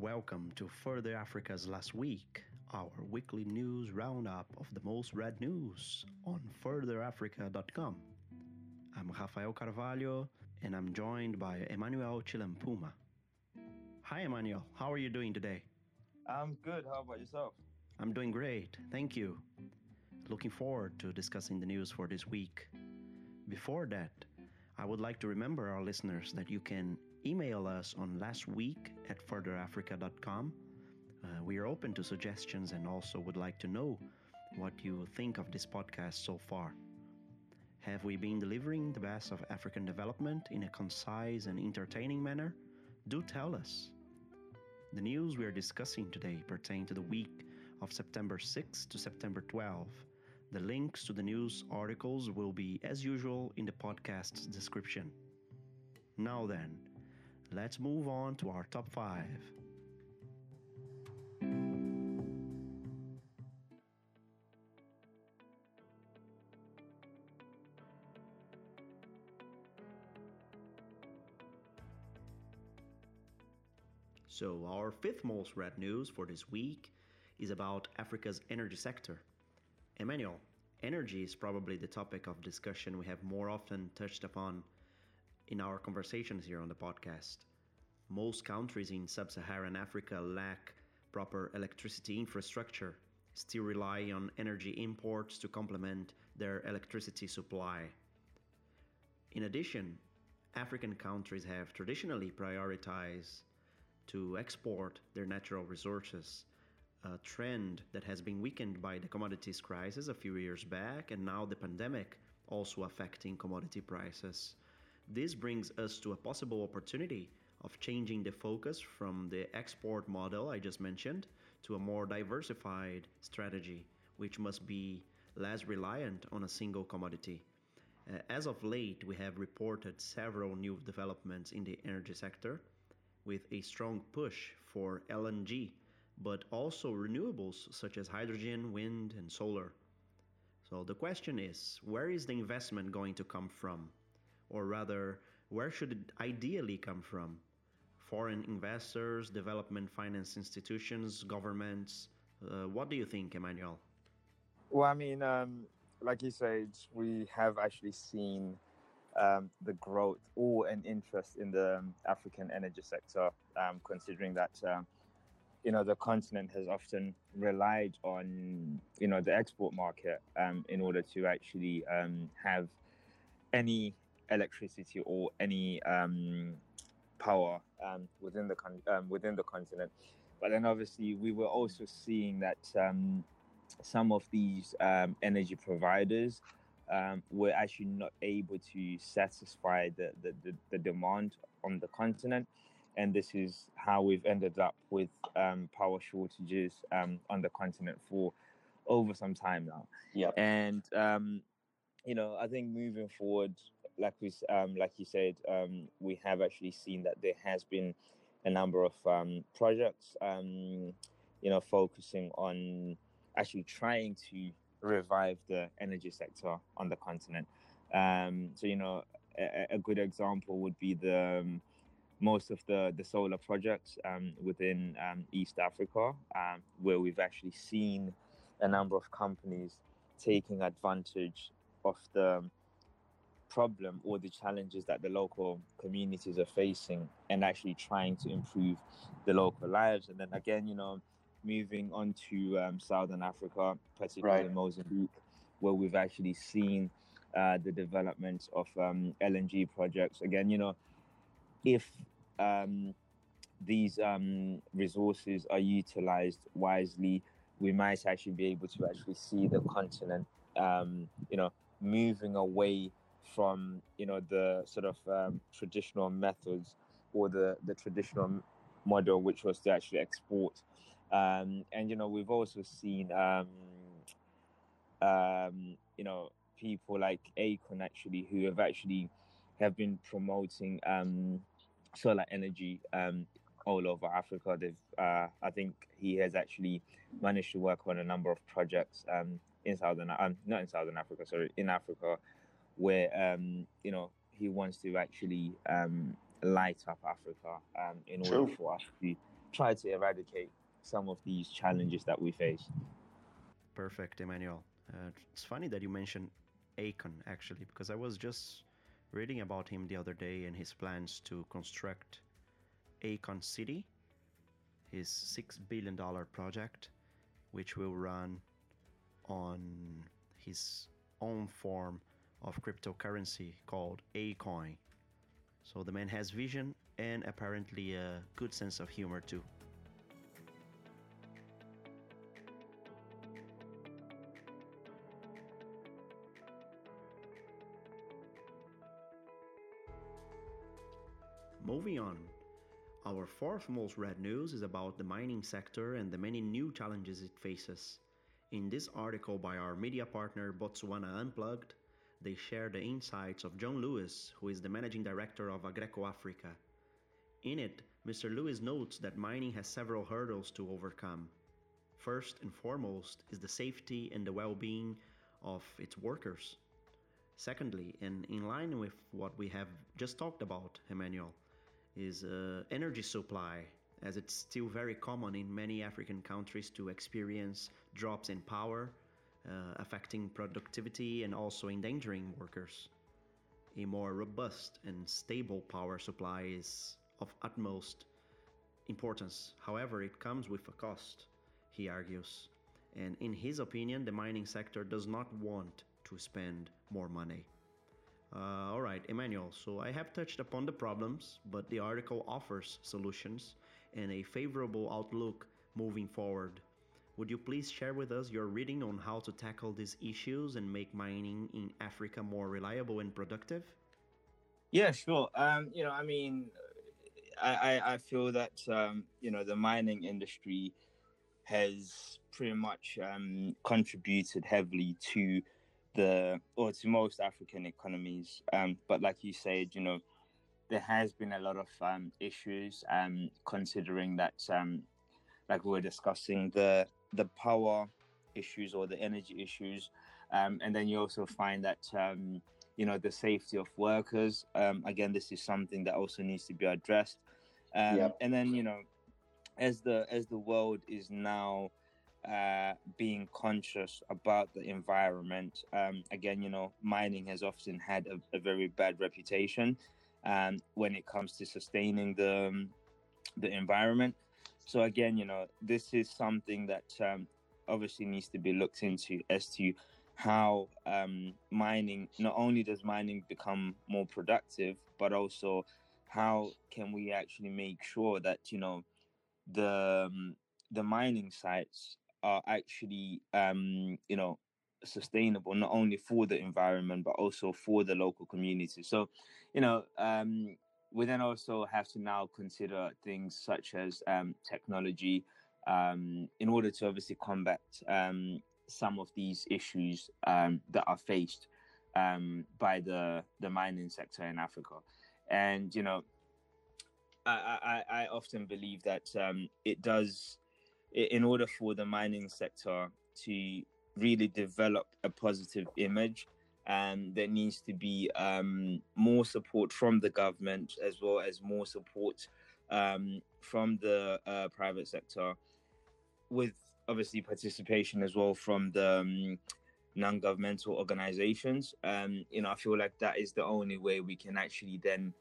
Welcome to Further Africa's Last Week, our weekly news roundup of the most read news on furtherafrica.com. I'm Rafael Carvalho and I'm joined by Emmanuel Chilampuma. Hi, Emmanuel. How are you doing today? I'm good. How about yourself? I'm doing great. Thank you. Looking forward to discussing the news for this week. Before that, I would like to remember our listeners that you can email us on lastweek at furtherafrica.com. Uh, we are open to suggestions and also would like to know what you think of this podcast so far. Have we been delivering the best of African development in a concise and entertaining manner? Do tell us. The news we are discussing today pertain to the week of September 6 to September 12. The links to the news articles will be, as usual, in the podcast's description. Now then, let's move on to our top 5. So, our fifth most read news for this week is about Africa's energy sector. Emmanuel, energy is probably the topic of discussion we have more often touched upon in our conversations here on the podcast. Most countries in sub Saharan Africa lack proper electricity infrastructure, still rely on energy imports to complement their electricity supply. In addition, African countries have traditionally prioritized to export their natural resources, a trend that has been weakened by the commodities crisis a few years back and now the pandemic also affecting commodity prices. This brings us to a possible opportunity of changing the focus from the export model I just mentioned to a more diversified strategy, which must be less reliant on a single commodity. Uh, as of late, we have reported several new developments in the energy sector with a strong push for LNG, but also renewables such as hydrogen, wind, and solar. So the question is where is the investment going to come from? Or rather, where should it ideally come from? Foreign investors, development finance institutions, governments? Uh, what do you think, Emmanuel? Well, I mean, um, like you said, we have actually seen um, the growth or an interest in the um, African energy sector, um, considering that um, you know the continent has often relied on you know the export market in order to actually have any electricity or any power within the con- within the continent. But then obviously we were also seeing that some of these energy providers um, we're actually not able to satisfy the, the, the, the, demand on the continent. And this is how we've ended up with um, power shortages um, on the continent for over some time now. Yeah. And, um, you know, I think moving forward, like we, um, like you said, um, we have actually seen that there has been a number of projects, you know, focusing on actually trying to revive the energy sector on the continent. Um, so, you know, a, a, good example would be the um, most of the, the solar projects um, within um, East Africa, um, where we've actually seen a number of companies taking advantage of the problem or the challenges that the local communities are facing and actually trying to improve the local lives. And then again, you know, moving on to um, Southern Africa, particularly right. Mozambique, where we've actually seen uh, the development of um, LNG projects. Again, you know, if um, these um, resources are utilized wisely, we might actually be able to actually see the continent, um, you know, moving away from you know the sort of um, traditional methods or the the traditional model, which was to actually export um, and you know, we've also seen um, um, you know people like Akon actually who have actually have been promoting um, solar energy all over Africa. They've uh, I think he has actually managed to work on a number of projects um, in southern um, not in southern Africa, sorry, in Africa, where um, you know he wants to actually um, light up Africa um, in order True. for us to try to eradicate some of these challenges that we face. Perfect, Emmanuel. Uh, it's funny that you mentioned Akon actually, because I was just reading about him the other day and his plans to construct Akon City, his $6 billion project, which will run on his own form of cryptocurrency called Akoin. So the man has vision and apparently a good sense of humor too. Moving on, our fourth most read news is about the mining sector and the many new challenges it faces. In this article by our media partner Botswana Unplugged, they share the insights of John Lewis, who is the managing director of Aggreko Africa. In it, Mr. Lewis notes that mining has several hurdles to overcome. First and foremost is the safety and the well being of its workers. Secondly, and in line with what we have just talked about, Emmanuel, is uh, energy supply, as it's still very common in many African countries to experience drops in power, uh, affecting productivity and also endangering workers. A more robust and stable power supply is of utmost importance. However, it comes with a cost, he argues. And in his opinion, the mining sector does not want to spend more money. Uh, all right, Emmanuel. So I have touched upon the problems, but the article offers solutions and a favorable outlook moving forward. Would you please share with us your reading on how to tackle these issues and make mining in Africa more reliable and productive? Yeah, sure. Um, you know, I mean, I, I, I feel that um, you know the mining industry has pretty much um, contributed heavily to the or to most African economies. Um, but like you said, you know, there has been a lot of um, issues. Um, considering that, um, like we were discussing, the the power issues or the energy issues, um, and then you also find that um, you know the safety of workers. Um, again, this is something that also needs to be addressed. Um, yep. And then you know, as the as the world is now uh, being conscious about the environment. Um, again, you know, mining has often had a, a very bad reputation um, when it comes to sustaining the the environment. So again, you know, this is something that um, obviously needs to be looked into as to how um, mining not only does mining become more productive, but also how can we actually make sure that you know the um, the mining sites are actually um, you know sustainable not only for the environment but also for the local community. So you know um, we then also have to now consider things such as um, technology um, in order to obviously combat um, some of these issues um, that are faced um, by the the mining sector in Africa, and you know, I I, I often believe that um, it does in order for the mining sector to really develop a positive image and there needs to be um, more support from the government as well as more support um, from the uh, private sector with obviously participation as well from the um, non-governmental organizations. Um, you know i feel like that is the only way we can actually then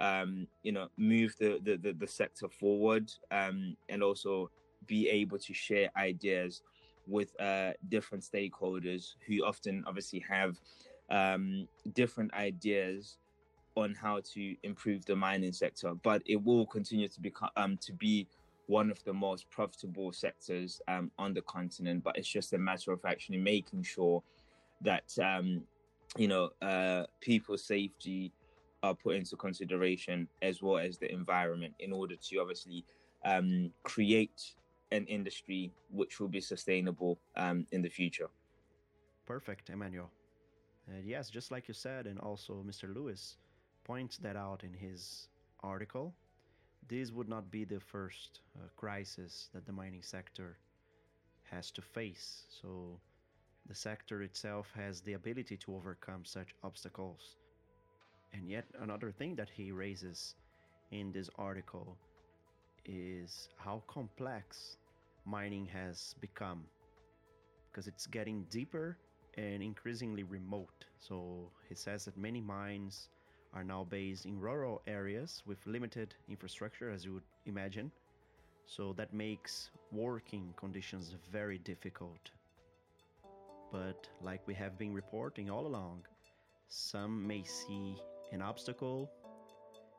um, you know move the, the, the, the sector forward um, and also be able to share ideas with uh, different stakeholders who often obviously have um, different ideas on how to improve the mining sector. But it will continue to be um, to be one of the most profitable sectors um, on the continent. But it's just a matter of actually making sure that um, you know uh, people's safety are put into consideration as well as the environment in order to obviously um, create an industry which will be sustainable um, in the future. Perfect, Emmanuel. Uh, yes, just like you said, and also Mr. Lewis points that out in his article. This would not be the first uh, crisis that the mining sector has to face. So, the sector itself has the ability to overcome such obstacles. And yet, another thing that he raises in this article is how complex mining has become because it's getting deeper and increasingly remote. So he says that many mines are now based in rural areas with limited infrastructure, as you would imagine. So that makes working conditions very difficult. But like we have been reporting all along, some may see an obstacle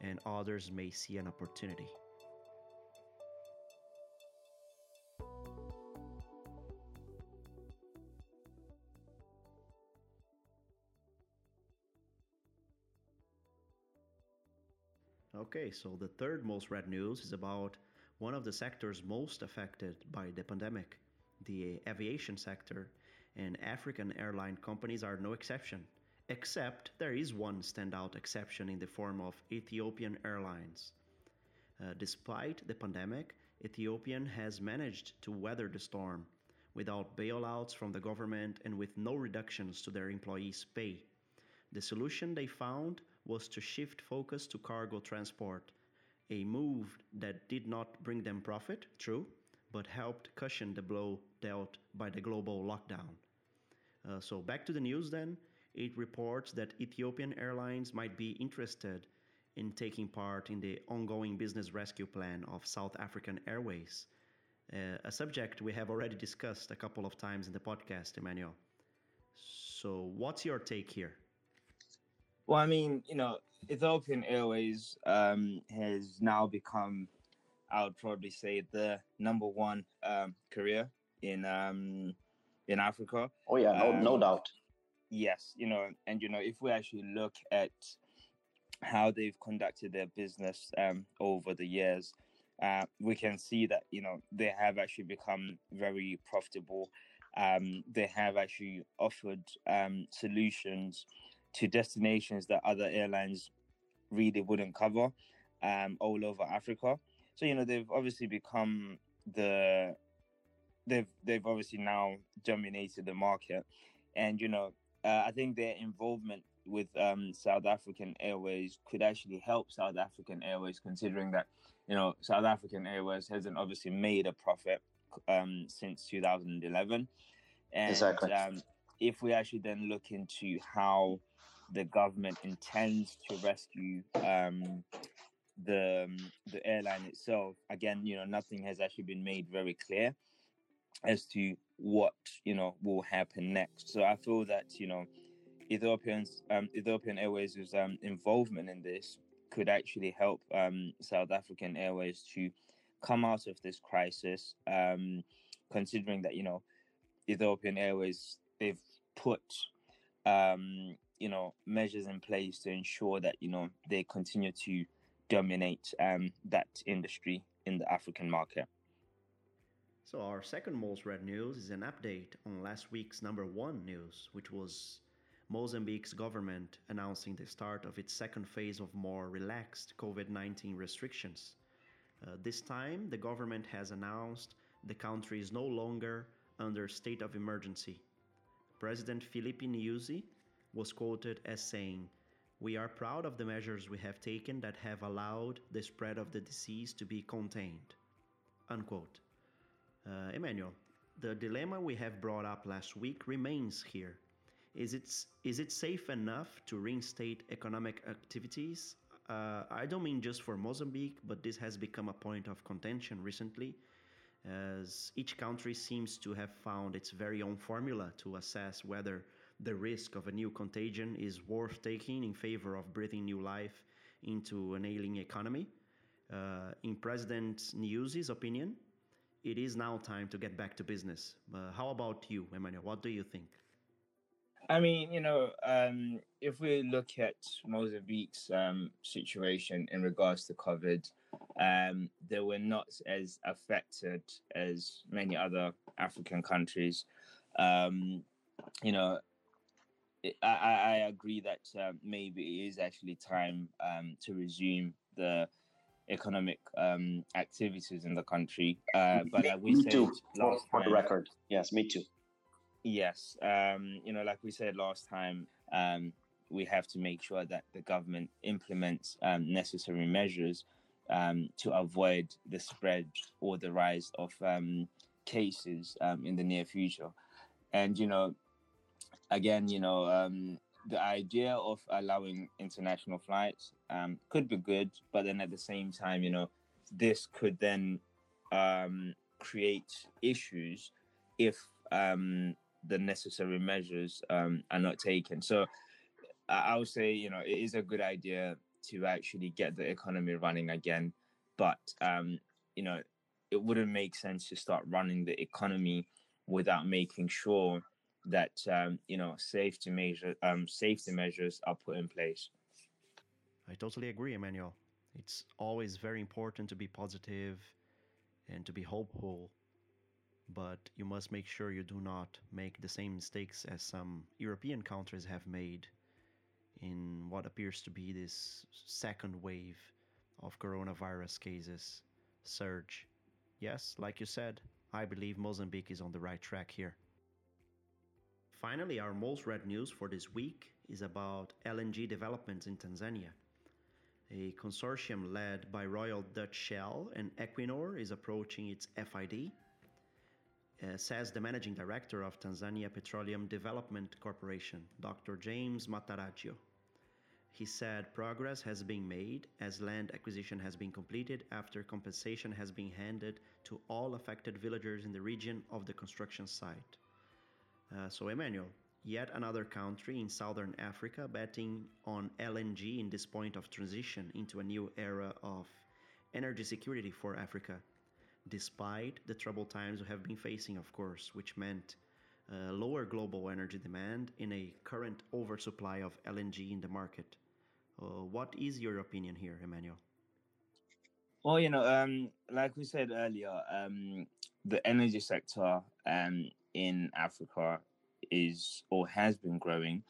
and others may see an opportunity. Okay, so the third most read news is about one of the sectors most affected by the pandemic, the aviation sector, and African airline companies are no exception. Except there is one standout exception in the form of Ethiopian Airlines. Uh, despite the pandemic, Ethiopian has managed to weather the storm without bailouts from the government and with no reductions to their employees' pay. The solution they found was to shift focus to cargo transport, a move that did not bring them profit, true, but helped cushion the blow dealt by the global lockdown. Uh, so, back to the news then. It reports that Ethiopian Airlines might be interested in taking part in the ongoing business rescue plan of South African Airways, uh, a subject we have already discussed a couple of times in the podcast, Emmanuel. So, what's your take here? Well, I mean, you know, Ethiopian Airways um, has now become, I would probably say, the number one um, career in um, in Africa. Oh yeah, no, no Um, doubt. Yes, you know, and you know, if we actually look at how they've conducted their business um, over the years, uh, we can see that you know they have actually become very profitable. Um, they have actually offered um, solutions to destinations that other airlines really wouldn't cover um, all over Africa. So you know they've obviously become the they've they've obviously now dominated the market, and you know uh, I think their involvement with um, South African Airways could actually help South African Airways, considering that you know South African Airways hasn't obviously made a profit um, since 2011, and Exactly. um, if we actually then look into how the government intends to rescue um, the um, the airline itself, again, you know, nothing has actually been made very clear as to what you know will happen next. So I feel that you know Ethiopians um, Ethiopian Airways' um, involvement in this could actually help um, South African Airways to come out of this crisis, um, considering that you know Ethiopian Airways they've put um, you know measures in place to ensure that you know they continue to dominate um, that industry in the African market. So, our second most read news is an update on last week's number one news, which was Mozambique's government announcing the start of its second phase of more relaxed COVID 19 restrictions. Uh, this time, the government has announced the country is no longer under state of emergency. President Filipe Nyusi was quoted as saying, We are proud of the measures we have taken that have allowed the spread of the disease to be contained. Unquote. Uh, Emmanuel, the dilemma we have brought up last week remains here. Is it, is it safe enough to reinstate economic activities? Uh, I don't mean just for Mozambique, but this has become a point of contention recently, as each country seems to have found its very own formula to assess whether the risk of a new contagion is worth taking in favor of breathing new life into an ailing economy. Uh, in President Nyusi's opinion, it is now time to get back to business. Uh, how about you, Emmanuel? What do you think? I mean, you know, um, if we look at Mozambique's um, situation in regards to COVID, um, they were not as affected as many other African countries. Um, you know, it, I, I agree that uh, maybe it is actually time um, to resume the economic um, activities in the country. Uh, but me, like we me said too, for, last for the time, record. Yes, me too. Yes, um, you know, like we said last time, um, we have to make sure that the government implements um, necessary measures um, to avoid the spread or the rise of um, cases um, in the near future. And you know, again, you know, um, the idea of allowing international flights um, could be good, but then at the same time, you know, this could then um, create issues if the necessary measures are not taken. So I would say, you know, it is a good idea to actually get the economy running again, but um, you know, it wouldn't make sense to start running the economy without making sure that um, you know safety measure um, safety measures are put in place. I totally agree, Emmanuel. It's always very important to be positive and to be hopeful, but you must make sure you do not make the same mistakes as some European countries have made in what appears to be this second wave of coronavirus cases surge. Yes, like you said, I believe Mozambique is on the right track here. Finally, our most read news for this week is about LNG developments in Tanzania. A consortium led by Royal Dutch Shell and Equinor is approaching its FID, uh, says the managing director of Tanzania Petroleum Development Corporation, Dr. James Mataragio. He said progress has been made as land acquisition has been completed after compensation has been handed to all affected villagers in the region of the construction site. Uh, so, Emmanuel, yet another country in southern Africa betting on LNG in this point of transition into a new era of energy security for Africa, despite the troubled times we have been facing, of course, which meant uh, lower global energy demand in a current oversupply of LNG in the market. Uh, what is your opinion here, Emmanuel? Well, you know, um, like we said earlier, um, the energy sector um, in Africa is or has been growing,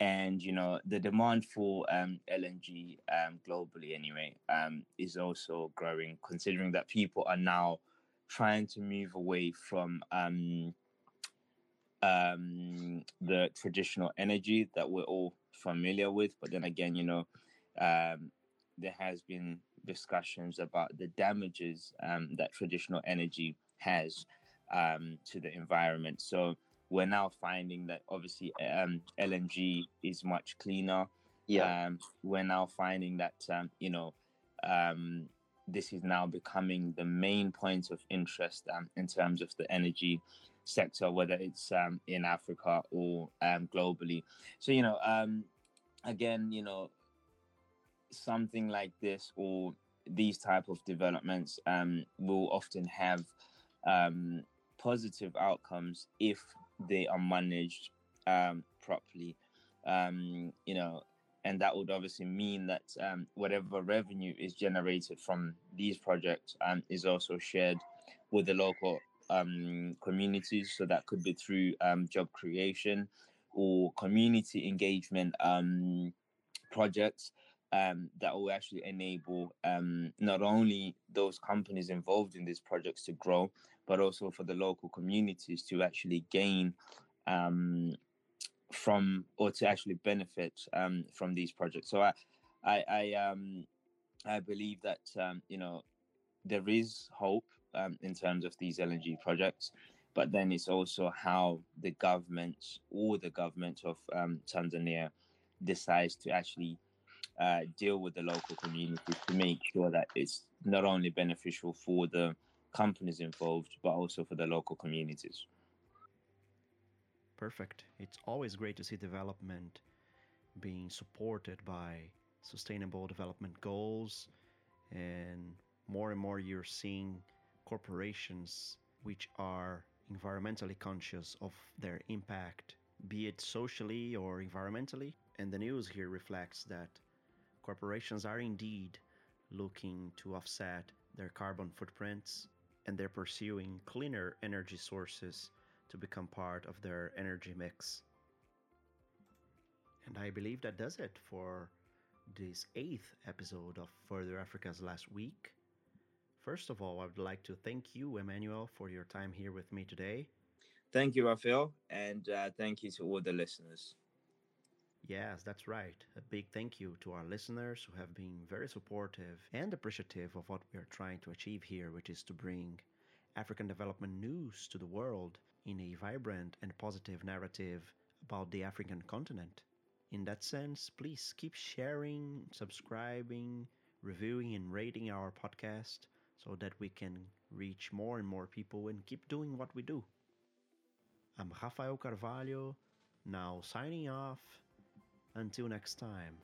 and you know the demand for um, LNG um, globally anyway um, is also growing. Considering that people are now trying to move away from um, um, the traditional energy that we're all familiar with. But then again, you know, um, there has been discussions about the damages that traditional energy has um, to the environment. So we're now finding that obviously um, LNG is much cleaner. Yeah. Um, we're now finding that um, you know this is now becoming the main point of interest in terms of the energy sector, whether it's um, in Africa or um, globally. So, you know, um, again, you know, something like this or these type of developments um, will often have um, positive outcomes if they are managed um, properly. you know, and that would obviously mean that um, whatever revenue is generated from these projects um, is also shared with the local um, communities. So that could be through um, job creation or community engagement um, projects um, that will actually enable um, not only those companies involved in these projects to grow, but also for the local communities to actually gain um, from or to actually benefit from these projects. So I, I, I, I believe that you know there is hope um, in terms of these LNG projects. But then it's also how the government or the government of um, Tanzania decides to actually uh, deal with the local community to make sure that it's not only beneficial for the companies involved, but also for the local communities. Perfect. It's always great to see development being supported by sustainable development goals, and more and more you're seeing corporations which are environmentally conscious of their impact, be it socially or environmentally. And the news here reflects that corporations are indeed looking to offset their carbon footprints and they're pursuing cleaner energy sources to become part of their energy mix. And I believe that does it for this eighth episode of Further Africa's Last Week. First of all, I would like to thank you, Emmanuel, for your time here with me today. Thank you, Rafael, and uh, thank you to all the listeners. Yes, that's right. A big thank you to our listeners who have been very supportive and appreciative of what we are trying to achieve here, which is to bring African development news to the world in a vibrant and positive narrative about the African continent. In that sense, please keep sharing, subscribing, reviewing, and rating our podcast so that we can reach more and more people and keep doing what we do. I'm Rafael Carvalho, now signing off. Until next time.